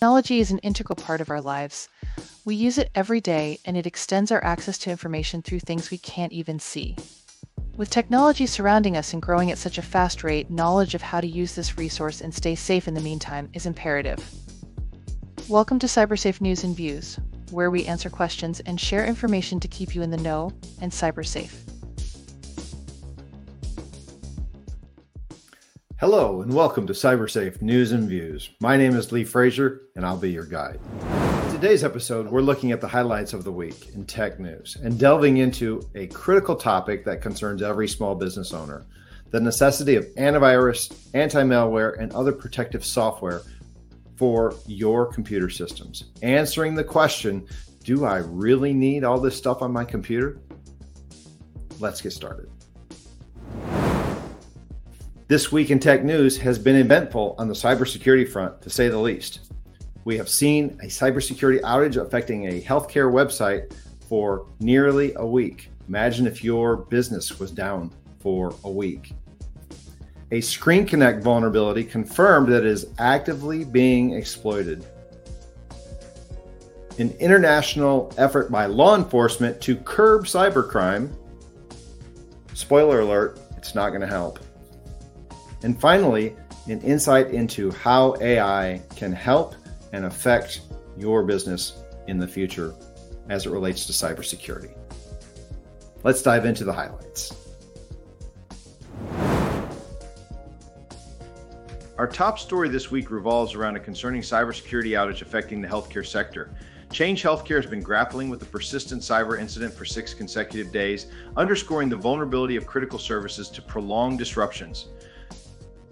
Technology is an integral part of our lives. We use it every day, and it extends our access to information through things we can't even see. With technology surrounding us and growing at such a fast rate, knowledge of how to use this resource and stay safe in the meantime is imperative. Welcome to CyberSafe News and Views, where we answer questions and share information to keep you in the know and cyber safe. Hello, and welcome to CyberSafe News and Views. My name is Lee Frazier, and I'll be your guide. In today's episode, we're looking at the highlights of the week in tech news and delving into a critical topic that concerns every small business owner the necessity of antivirus, anti malware, and other protective software for your computer systems. Answering the question Do I really need all this stuff on my computer? Let's get started. This week in tech news has been eventful on the cybersecurity front, to say the least. We have seen a cybersecurity outage affecting a healthcare website for nearly a week. Imagine if your business was down for a week. A ScreenConnect vulnerability confirmed that it is actively being exploited. An international effort by law enforcement to curb cybercrime. Spoiler alert, it's not going to help. And finally, an insight into how AI can help and affect your business in the future as it relates to cybersecurity. Let's dive into the highlights. Our top story this week revolves around a concerning cybersecurity outage affecting the healthcare sector. Change Healthcare has been grappling with a persistent cyber incident for six consecutive days, underscoring the vulnerability of critical services to prolonged disruptions.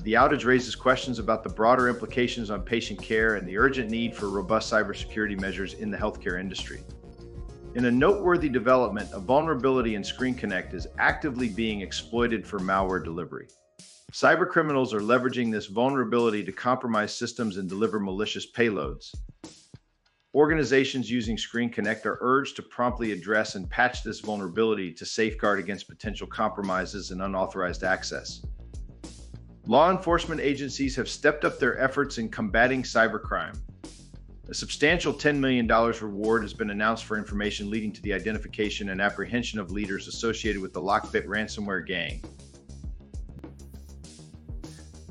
The outage raises questions about the broader implications on patient care and the urgent need for robust cybersecurity measures in the healthcare industry. In a noteworthy development, a vulnerability in ScreenConnect is actively being exploited for malware delivery. Cybercriminals are leveraging this vulnerability to compromise systems and deliver malicious payloads. Organizations using ScreenConnect are urged to promptly address and patch this vulnerability to safeguard against potential compromises and unauthorized access. Law enforcement agencies have stepped up their efforts in combating cybercrime. A substantial $10 million reward has been announced for information leading to the identification and apprehension of leaders associated with the LockBit ransomware gang.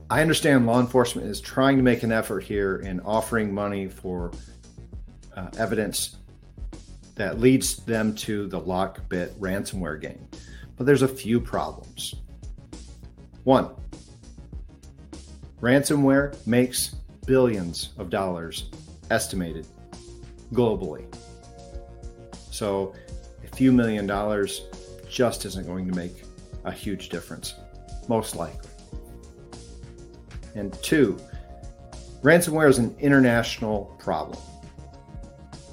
I understand law enforcement is trying to make an effort here in offering money for uh, evidence that leads them to the LockBit ransomware gang. But there's a few problems. One, Ransomware makes billions of dollars estimated globally. So a few million dollars just isn't going to make a huge difference, most likely. And two, ransomware is an international problem.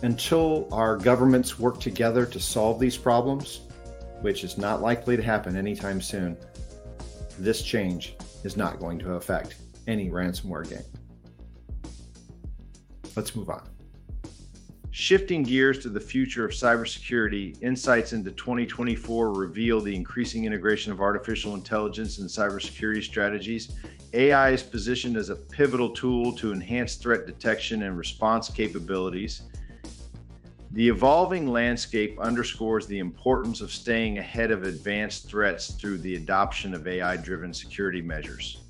Until our governments work together to solve these problems, which is not likely to happen anytime soon, this change is not going to affect any ransomware game. Let's move on. Shifting gears to the future of cybersecurity, insights into 2024 reveal the increasing integration of artificial intelligence and cybersecurity strategies. AI is positioned as a pivotal tool to enhance threat detection and response capabilities. The evolving landscape underscores the importance of staying ahead of advanced threats through the adoption of AI driven security measures.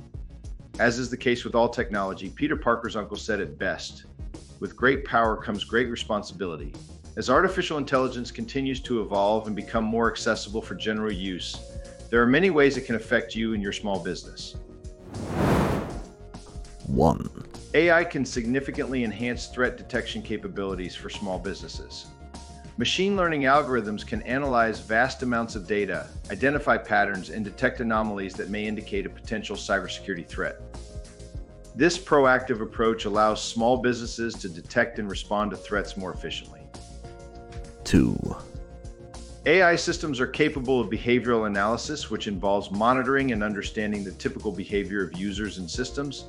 As is the case with all technology, Peter Parker's uncle said it best with great power comes great responsibility. As artificial intelligence continues to evolve and become more accessible for general use, there are many ways it can affect you and your small business. 1. AI can significantly enhance threat detection capabilities for small businesses. Machine learning algorithms can analyze vast amounts of data, identify patterns, and detect anomalies that may indicate a potential cybersecurity threat. This proactive approach allows small businesses to detect and respond to threats more efficiently. 2. AI systems are capable of behavioral analysis, which involves monitoring and understanding the typical behavior of users and systems.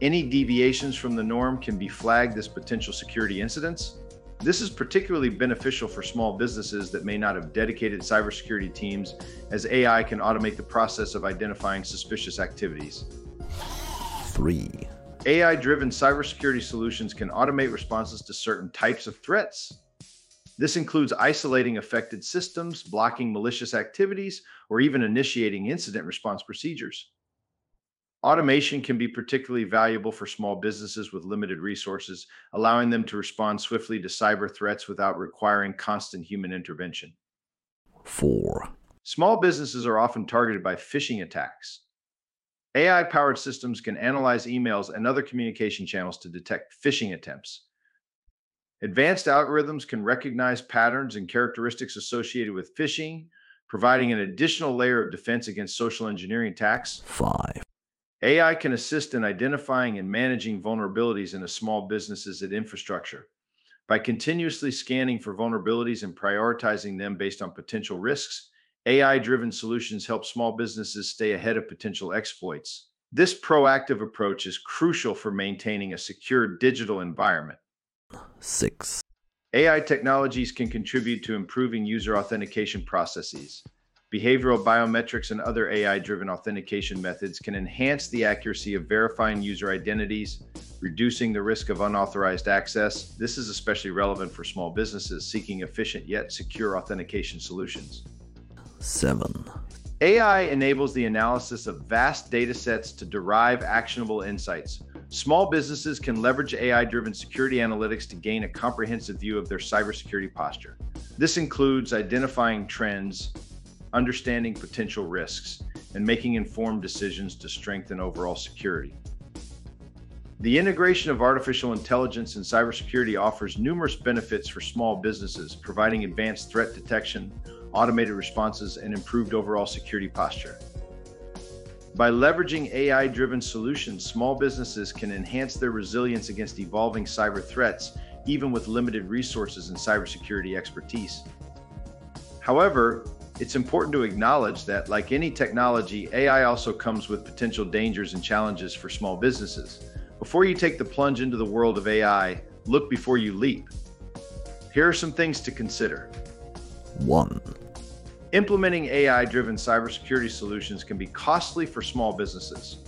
Any deviations from the norm can be flagged as potential security incidents, this is particularly beneficial for small businesses that may not have dedicated cybersecurity teams, as AI can automate the process of identifying suspicious activities. 3. AI driven cybersecurity solutions can automate responses to certain types of threats. This includes isolating affected systems, blocking malicious activities, or even initiating incident response procedures. Automation can be particularly valuable for small businesses with limited resources, allowing them to respond swiftly to cyber threats without requiring constant human intervention. 4. Small businesses are often targeted by phishing attacks. AI powered systems can analyze emails and other communication channels to detect phishing attempts. Advanced algorithms can recognize patterns and characteristics associated with phishing, providing an additional layer of defense against social engineering attacks. 5. AI can assist in identifying and managing vulnerabilities in a small business's infrastructure. By continuously scanning for vulnerabilities and prioritizing them based on potential risks, AI driven solutions help small businesses stay ahead of potential exploits. This proactive approach is crucial for maintaining a secure digital environment. 6. AI technologies can contribute to improving user authentication processes. Behavioral biometrics and other AI driven authentication methods can enhance the accuracy of verifying user identities, reducing the risk of unauthorized access. This is especially relevant for small businesses seeking efficient yet secure authentication solutions. 7. AI enables the analysis of vast data sets to derive actionable insights. Small businesses can leverage AI driven security analytics to gain a comprehensive view of their cybersecurity posture. This includes identifying trends, understanding potential risks, and making informed decisions to strengthen overall security. The integration of artificial intelligence in cybersecurity offers numerous benefits for small businesses, providing advanced threat detection, automated responses, and improved overall security posture. By leveraging AI driven solutions, small businesses can enhance their resilience against evolving cyber threats, even with limited resources and cybersecurity expertise. However, it's important to acknowledge that, like any technology, AI also comes with potential dangers and challenges for small businesses. Before you take the plunge into the world of AI, look before you leap. Here are some things to consider. 1. Implementing AI driven cybersecurity solutions can be costly for small businesses.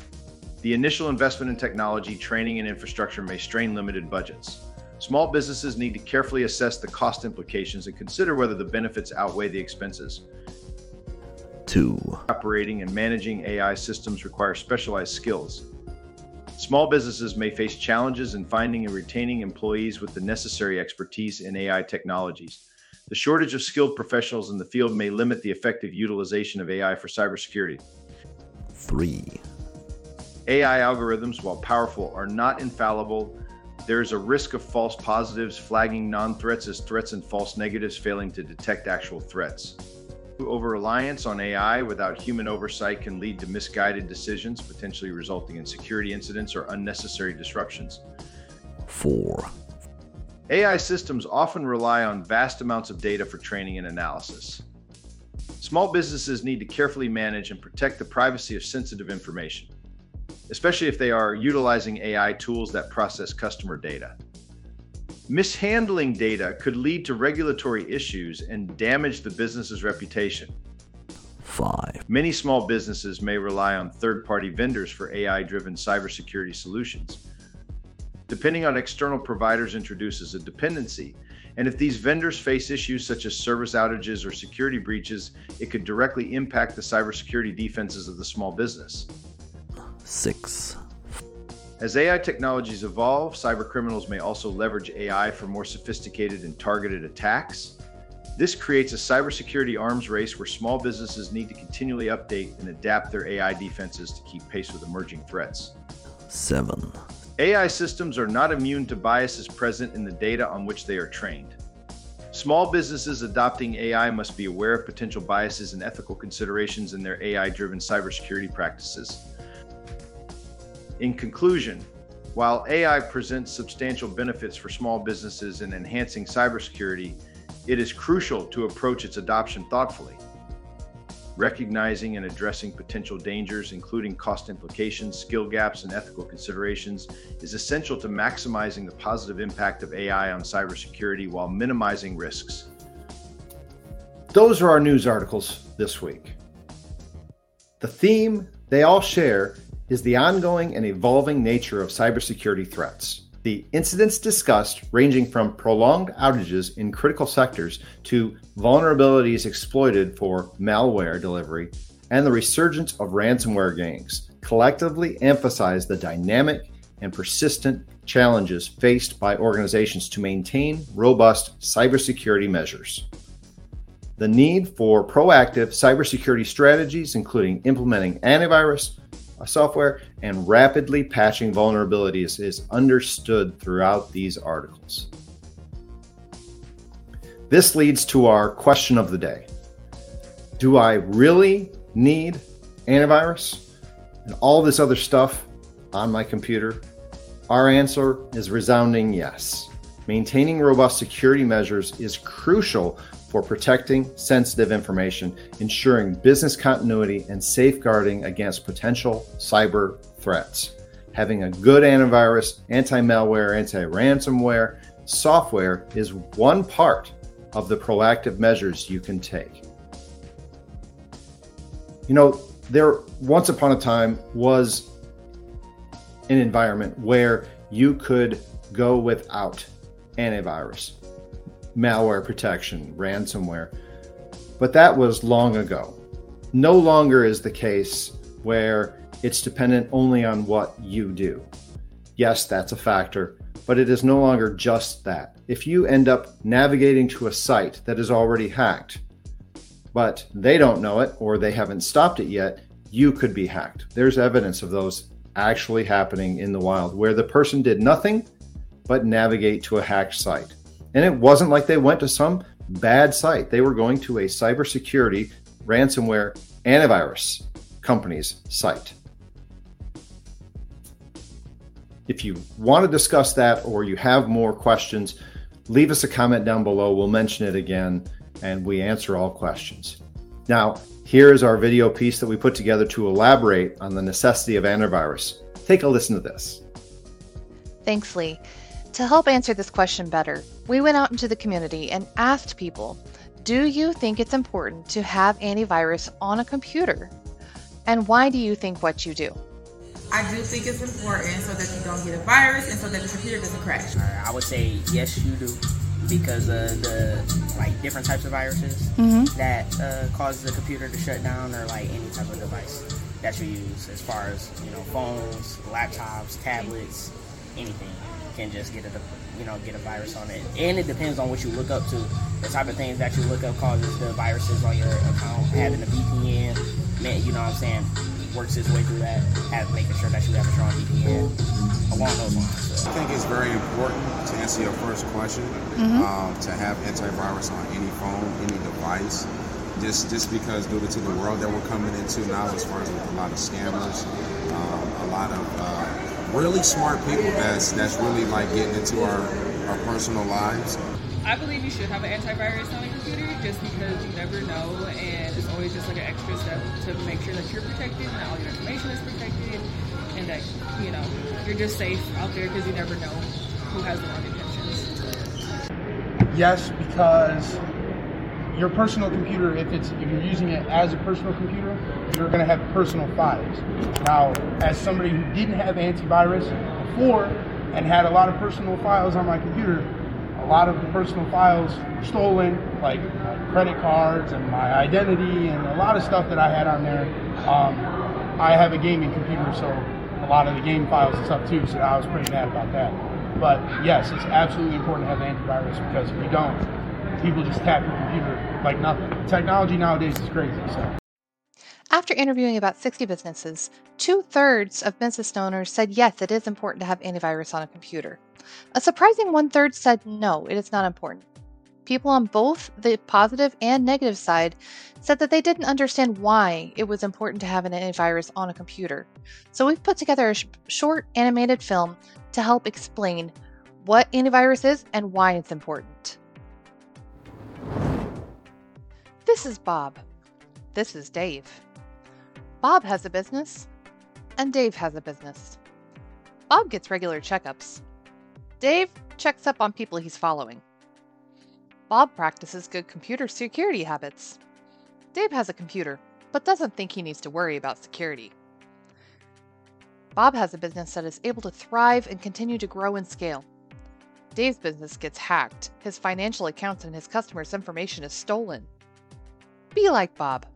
The initial investment in technology, training, and infrastructure may strain limited budgets. Small businesses need to carefully assess the cost implications and consider whether the benefits outweigh the expenses. 2. Operating and managing AI systems require specialized skills. Small businesses may face challenges in finding and retaining employees with the necessary expertise in AI technologies. The shortage of skilled professionals in the field may limit the effective utilization of AI for cybersecurity. 3. AI algorithms, while powerful, are not infallible. There is a risk of false positives, flagging non threats as threats and false negatives, failing to detect actual threats. Over reliance on AI without human oversight can lead to misguided decisions, potentially resulting in security incidents or unnecessary disruptions. 4. AI systems often rely on vast amounts of data for training and analysis. Small businesses need to carefully manage and protect the privacy of sensitive information, especially if they are utilizing AI tools that process customer data. Mishandling data could lead to regulatory issues and damage the business's reputation. 5. Many small businesses may rely on third party vendors for AI driven cybersecurity solutions. Depending on external providers introduces a dependency, and if these vendors face issues such as service outages or security breaches, it could directly impact the cybersecurity defenses of the small business. 6. As AI technologies evolve, cybercriminals may also leverage AI for more sophisticated and targeted attacks. This creates a cybersecurity arms race where small businesses need to continually update and adapt their AI defenses to keep pace with emerging threats. 7. AI systems are not immune to biases present in the data on which they are trained. Small businesses adopting AI must be aware of potential biases and ethical considerations in their AI driven cybersecurity practices. In conclusion, while AI presents substantial benefits for small businesses in enhancing cybersecurity, it is crucial to approach its adoption thoughtfully. Recognizing and addressing potential dangers, including cost implications, skill gaps, and ethical considerations, is essential to maximizing the positive impact of AI on cybersecurity while minimizing risks. Those are our news articles this week. The theme they all share is the ongoing and evolving nature of cybersecurity threats. The incidents discussed, ranging from prolonged outages in critical sectors to vulnerabilities exploited for malware delivery, and the resurgence of ransomware gangs, collectively emphasize the dynamic and persistent challenges faced by organizations to maintain robust cybersecurity measures. The need for proactive cybersecurity strategies, including implementing antivirus software and rapidly patching vulnerabilities, is understood throughout these articles. This leads to our question of the day Do I really need antivirus and all this other stuff on my computer? Our answer is resounding yes. Maintaining robust security measures is crucial for protecting sensitive information, ensuring business continuity, and safeguarding against potential cyber threats. Having a good antivirus, anti malware, anti ransomware software is one part of the proactive measures you can take. You know, there once upon a time was an environment where you could go without antivirus, malware protection, ransomware. But that was long ago. No longer is the case where it's dependent only on what you do. Yes, that's a factor, but it is no longer just that. If you end up navigating to a site that is already hacked, but they don't know it or they haven't stopped it yet, you could be hacked. There's evidence of those actually happening in the wild where the person did nothing but navigate to a hacked site. And it wasn't like they went to some bad site, they were going to a cybersecurity ransomware antivirus company's site. If you want to discuss that or you have more questions, leave us a comment down below. We'll mention it again and we answer all questions. Now, here is our video piece that we put together to elaborate on the necessity of antivirus. Take a listen to this. Thanks, Lee. To help answer this question better, we went out into the community and asked people Do you think it's important to have antivirus on a computer? And why do you think what you do? I do think it's important so that you don't get a virus and so that the computer doesn't crash. I would say yes, you do because of the like different types of viruses Mm-hmm. that uh, cause the computer to shut down or like any type of device that you use as far as you know phones laptops tablets anything can just get a you know get a virus on it and it depends on what you look up to the type of things that you look up causes the viruses on your account having a VPN man you know what I'm saying works its way through that have making sure that you have a strong VPN along those lines so. I think it's very important to answer your first question um, to have antivirus on any phone, any device. Just just because due to the world that we're coming into now, as far as with a lot of scammers, um, a lot of uh, really smart people that's that's really like getting into our our personal lives. I believe you should have an antivirus on a computer just because you never know, and it's always just like an extra step to make sure that you're protected and that all your information is protected, and that you know you're just safe out there because you never know who has the wrong intentions. Yes, because your personal computer, if it's if you're using it as a personal computer, you're going to have personal files. Now, as somebody who didn't have antivirus before and had a lot of personal files on my computer, a lot of the personal files were stolen, like credit cards and my identity and a lot of stuff that I had on there. Um, I have a gaming computer, so a lot of the game files and stuff too. So I was pretty mad about that. But yes, it's absolutely important to have antivirus because if you don't, people just tap your computer like nothing. Technology nowadays is crazy. So. After interviewing about 60 businesses, two thirds of business owners said yes, it is important to have antivirus on a computer. A surprising one third said no, it is not important. People on both the positive and negative side said that they didn't understand why it was important to have an antivirus on a computer. So we've put together a sh- short animated film to help explain what antivirus is and why it's important. This is Bob. This is Dave. Bob has a business, and Dave has a business. Bob gets regular checkups. Dave checks up on people he's following. Bob practices good computer security habits. Dave has a computer, but doesn't think he needs to worry about security. Bob has a business that is able to thrive and continue to grow and scale. Dave's business gets hacked, his financial accounts and his customers' information is stolen. Be like Bob.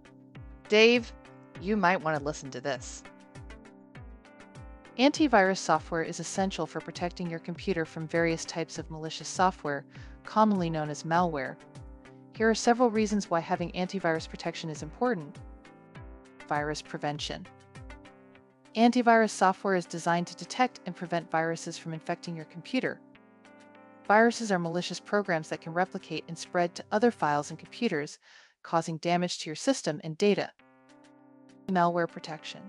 Dave, you might want to listen to this. Antivirus software is essential for protecting your computer from various types of malicious software, commonly known as malware. Here are several reasons why having antivirus protection is important. Virus prevention. Antivirus software is designed to detect and prevent viruses from infecting your computer. Viruses are malicious programs that can replicate and spread to other files and computers, causing damage to your system and data. Malware protection.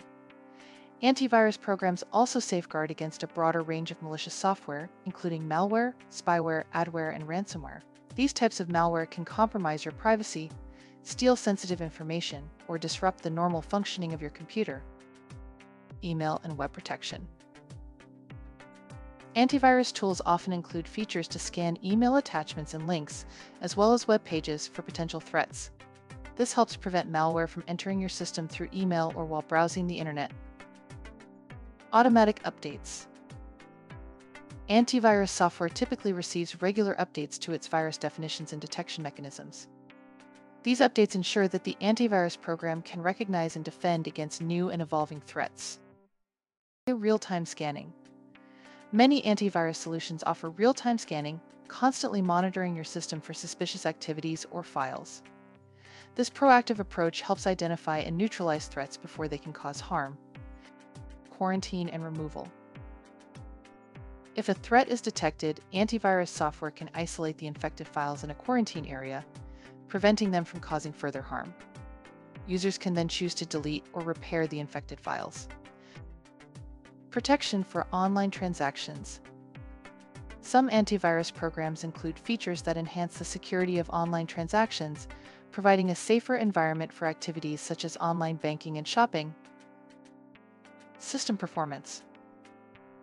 Antivirus programs also safeguard against a broader range of malicious software, including malware, spyware, adware, and ransomware. These types of malware can compromise your privacy, steal sensitive information, or disrupt the normal functioning of your computer. Email and web protection. Antivirus tools often include features to scan email attachments and links, as well as web pages for potential threats. This helps prevent malware from entering your system through email or while browsing the internet. Automatic updates. Antivirus software typically receives regular updates to its virus definitions and detection mechanisms. These updates ensure that the antivirus program can recognize and defend against new and evolving threats. Real-time scanning. Many antivirus solutions offer real-time scanning, constantly monitoring your system for suspicious activities or files. This proactive approach helps identify and neutralize threats before they can cause harm quarantine, and removal. If a threat is detected, antivirus software can isolate the infected files in a quarantine area, preventing them from causing further harm. Users can then choose to delete or repair the infected files. Protection for online transactions. Some antivirus programs include features that enhance the security of online transactions, providing a safer environment for activities such as online banking and shopping, System performance.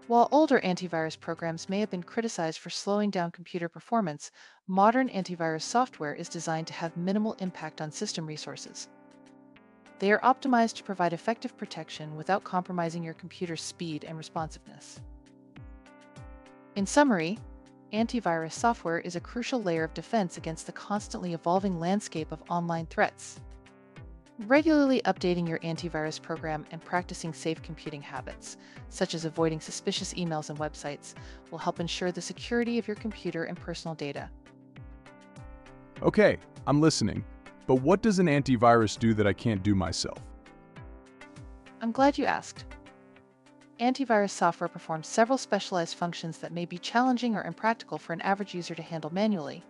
While older antivirus programs may have been criticized for slowing down computer performance, modern antivirus software is designed to have minimal impact on system resources. They are optimized to provide effective protection without compromising your computer's speed and responsiveness. In summary, antivirus software is a crucial layer of defense against the constantly evolving landscape of online threats. Regularly updating your antivirus program and practicing safe computing habits, such as avoiding suspicious emails and websites, will help ensure the security of your computer and personal data. Okay, I'm listening. But what does an antivirus do that I can't do myself? I'm glad you asked. Antivirus software performs several specialized functions that may be challenging or impractical for an average user to handle manually.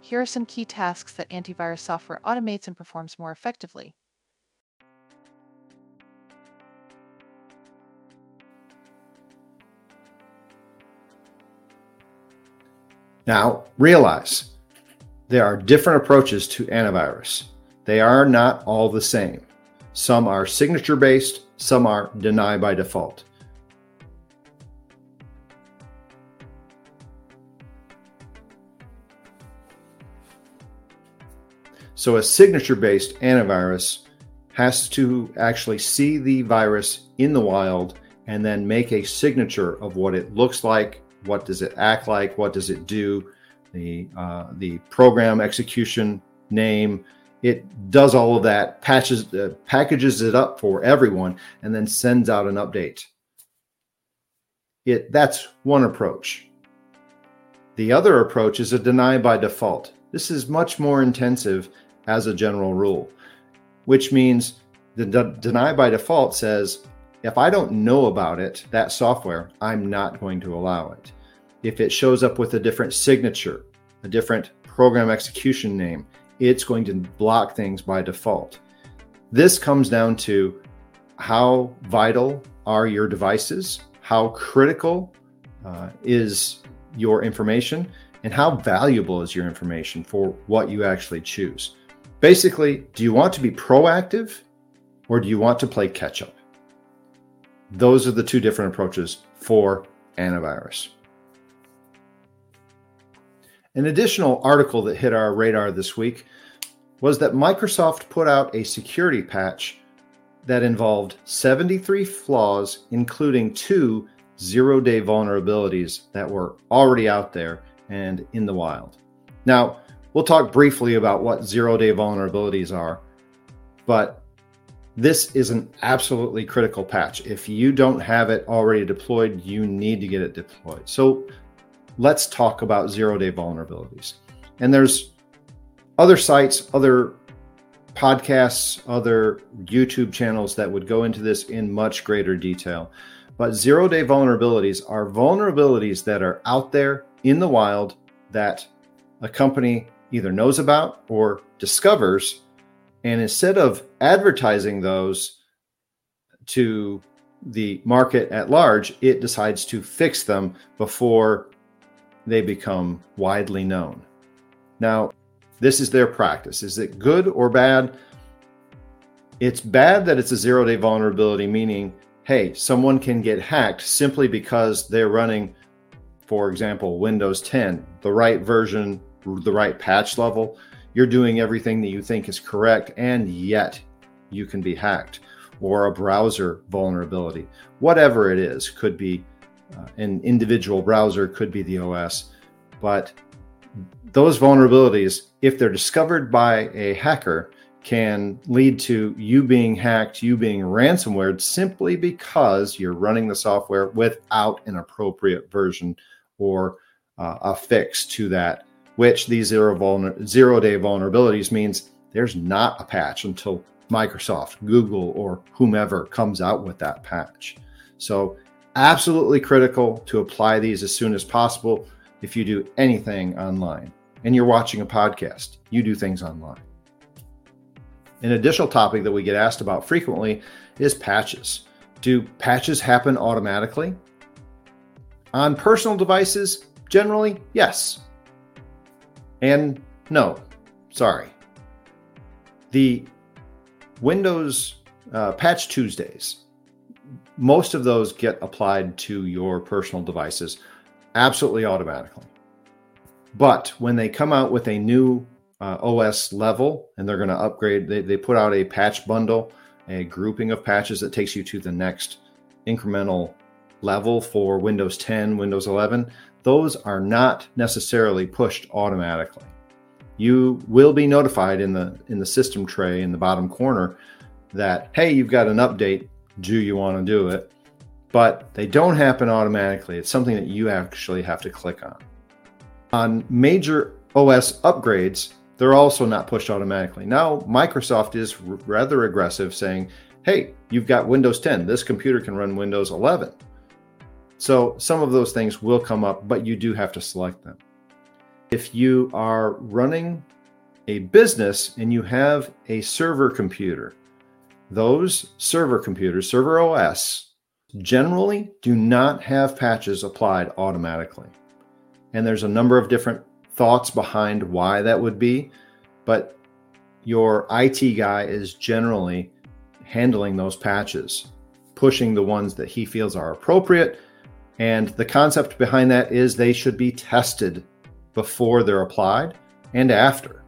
Here are some key tasks that antivirus software automates and performs more effectively. Now, realize there are different approaches to antivirus. They are not all the same. Some are signature based, some are deny by default. So a signature based antivirus has to actually see the virus in the wild and then make a signature of what it looks like, what does it act like, what does it do, the uh, the program execution name. It does all of that, patches uh, packages it up for everyone, and then sends out an update. It that's one approach. The other approach is a deny by default. This is much more intensive as a general rule, which means the de- deny by default says if I don't know about it, that software, I'm not going to allow it. If it shows up with a different signature, a different program execution name, it's going to block things by default. This comes down to how vital are your devices, how critical uh, is your information, and how valuable is your information for what you actually choose. Basically, do you want to be proactive or do you want to play catch up? Those are the two different approaches for antivirus. An additional article that hit our radar this week was that Microsoft put out a security patch that involved 73 flaws, including two zero day vulnerabilities that were already out there and in the wild. Now, we'll talk briefly about what zero day vulnerabilities are, but this is an absolutely critical patch. If you don't have it already deployed, you need to get it deployed. So let's talk about zero day vulnerabilities. And there's other sites, other podcasts, other YouTube channels that would go into this in much greater detail. But zero day vulnerabilities are vulnerabilities that are out there in the wild that a company either knows about or discovers. And instead of advertising those to the market at large, it decides to fix them before they become widely known. Now, this is their practice. Is it good or bad? It's bad that it's a zero day vulnerability, meaning hey, someone can get hacked simply because they're running, for example, Windows 10, the right version, the right patch level. You're doing everything that you think is correct, and yet you can be hacked or a browser vulnerability. Whatever it is, could be uh, an individual browser, could be the OS. But those vulnerabilities, if they're discovered by a hacker, can lead to you being hacked, you being ransomware simply because you're running the software without an appropriate version or uh, a fix to that, which these zero, vulner- zero day vulnerabilities means there's not a patch until Microsoft, Google, or whomever comes out with that patch. So, absolutely critical to apply these as soon as possible if you do anything online and you're watching a podcast, you do things online. An additional topic that we get asked about frequently is patches. Do patches happen automatically? On personal devices, generally, yes. And no, sorry. The Windows uh, Patch Tuesdays, most of those get applied to your personal devices absolutely automatically. But when they come out with a new uh, OS level, and they're going to upgrade. They, they put out a patch bundle, a grouping of patches that takes you to the next incremental level for Windows 10, Windows 11. Those are not necessarily pushed automatically. You will be notified in the in the system tray in the bottom corner that hey, you've got an update. Do you want to do it? But they don't happen automatically. It's something that you actually have to click on. On major OS upgrades, they're also not pushed automatically. Now, Microsoft is rather aggressive saying, hey, you've got Windows 10. This computer can run Windows 11. So some of those things will come up, but you do have to select them. If you are running a business and you have a server computer, those server computers, server OS, generally do not have patches applied automatically. And there's a number of different thoughts behind why that would be, but your IT guy is generally handling those patches, pushing the ones that he feels are appropriate. And the concept behind that is they should be tested before they're applied and after.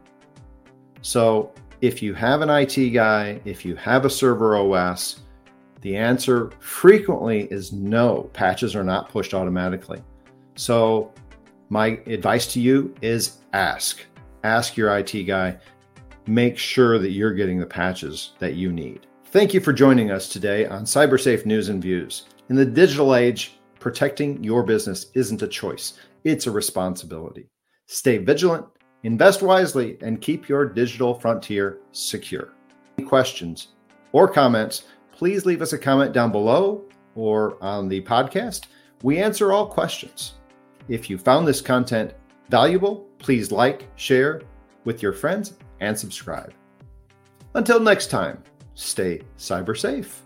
So if you have an IT guy, if you have a server OS, the answer frequently is no, patches are not pushed automatically. So my advice to you is ask. Ask your IT guy. Make sure that you're getting the patches that you need. Thank you for joining us today on CyberSafe News and Views. In the digital age, protecting your business isn't a choice, it's a responsibility. Stay vigilant, invest wisely, and keep your digital frontier secure. Any questions or comments, please leave us a comment down below or on the podcast. We answer all questions. If you found this content valuable, please like, share with your friends, and subscribe. Until next time, stay cyber safe.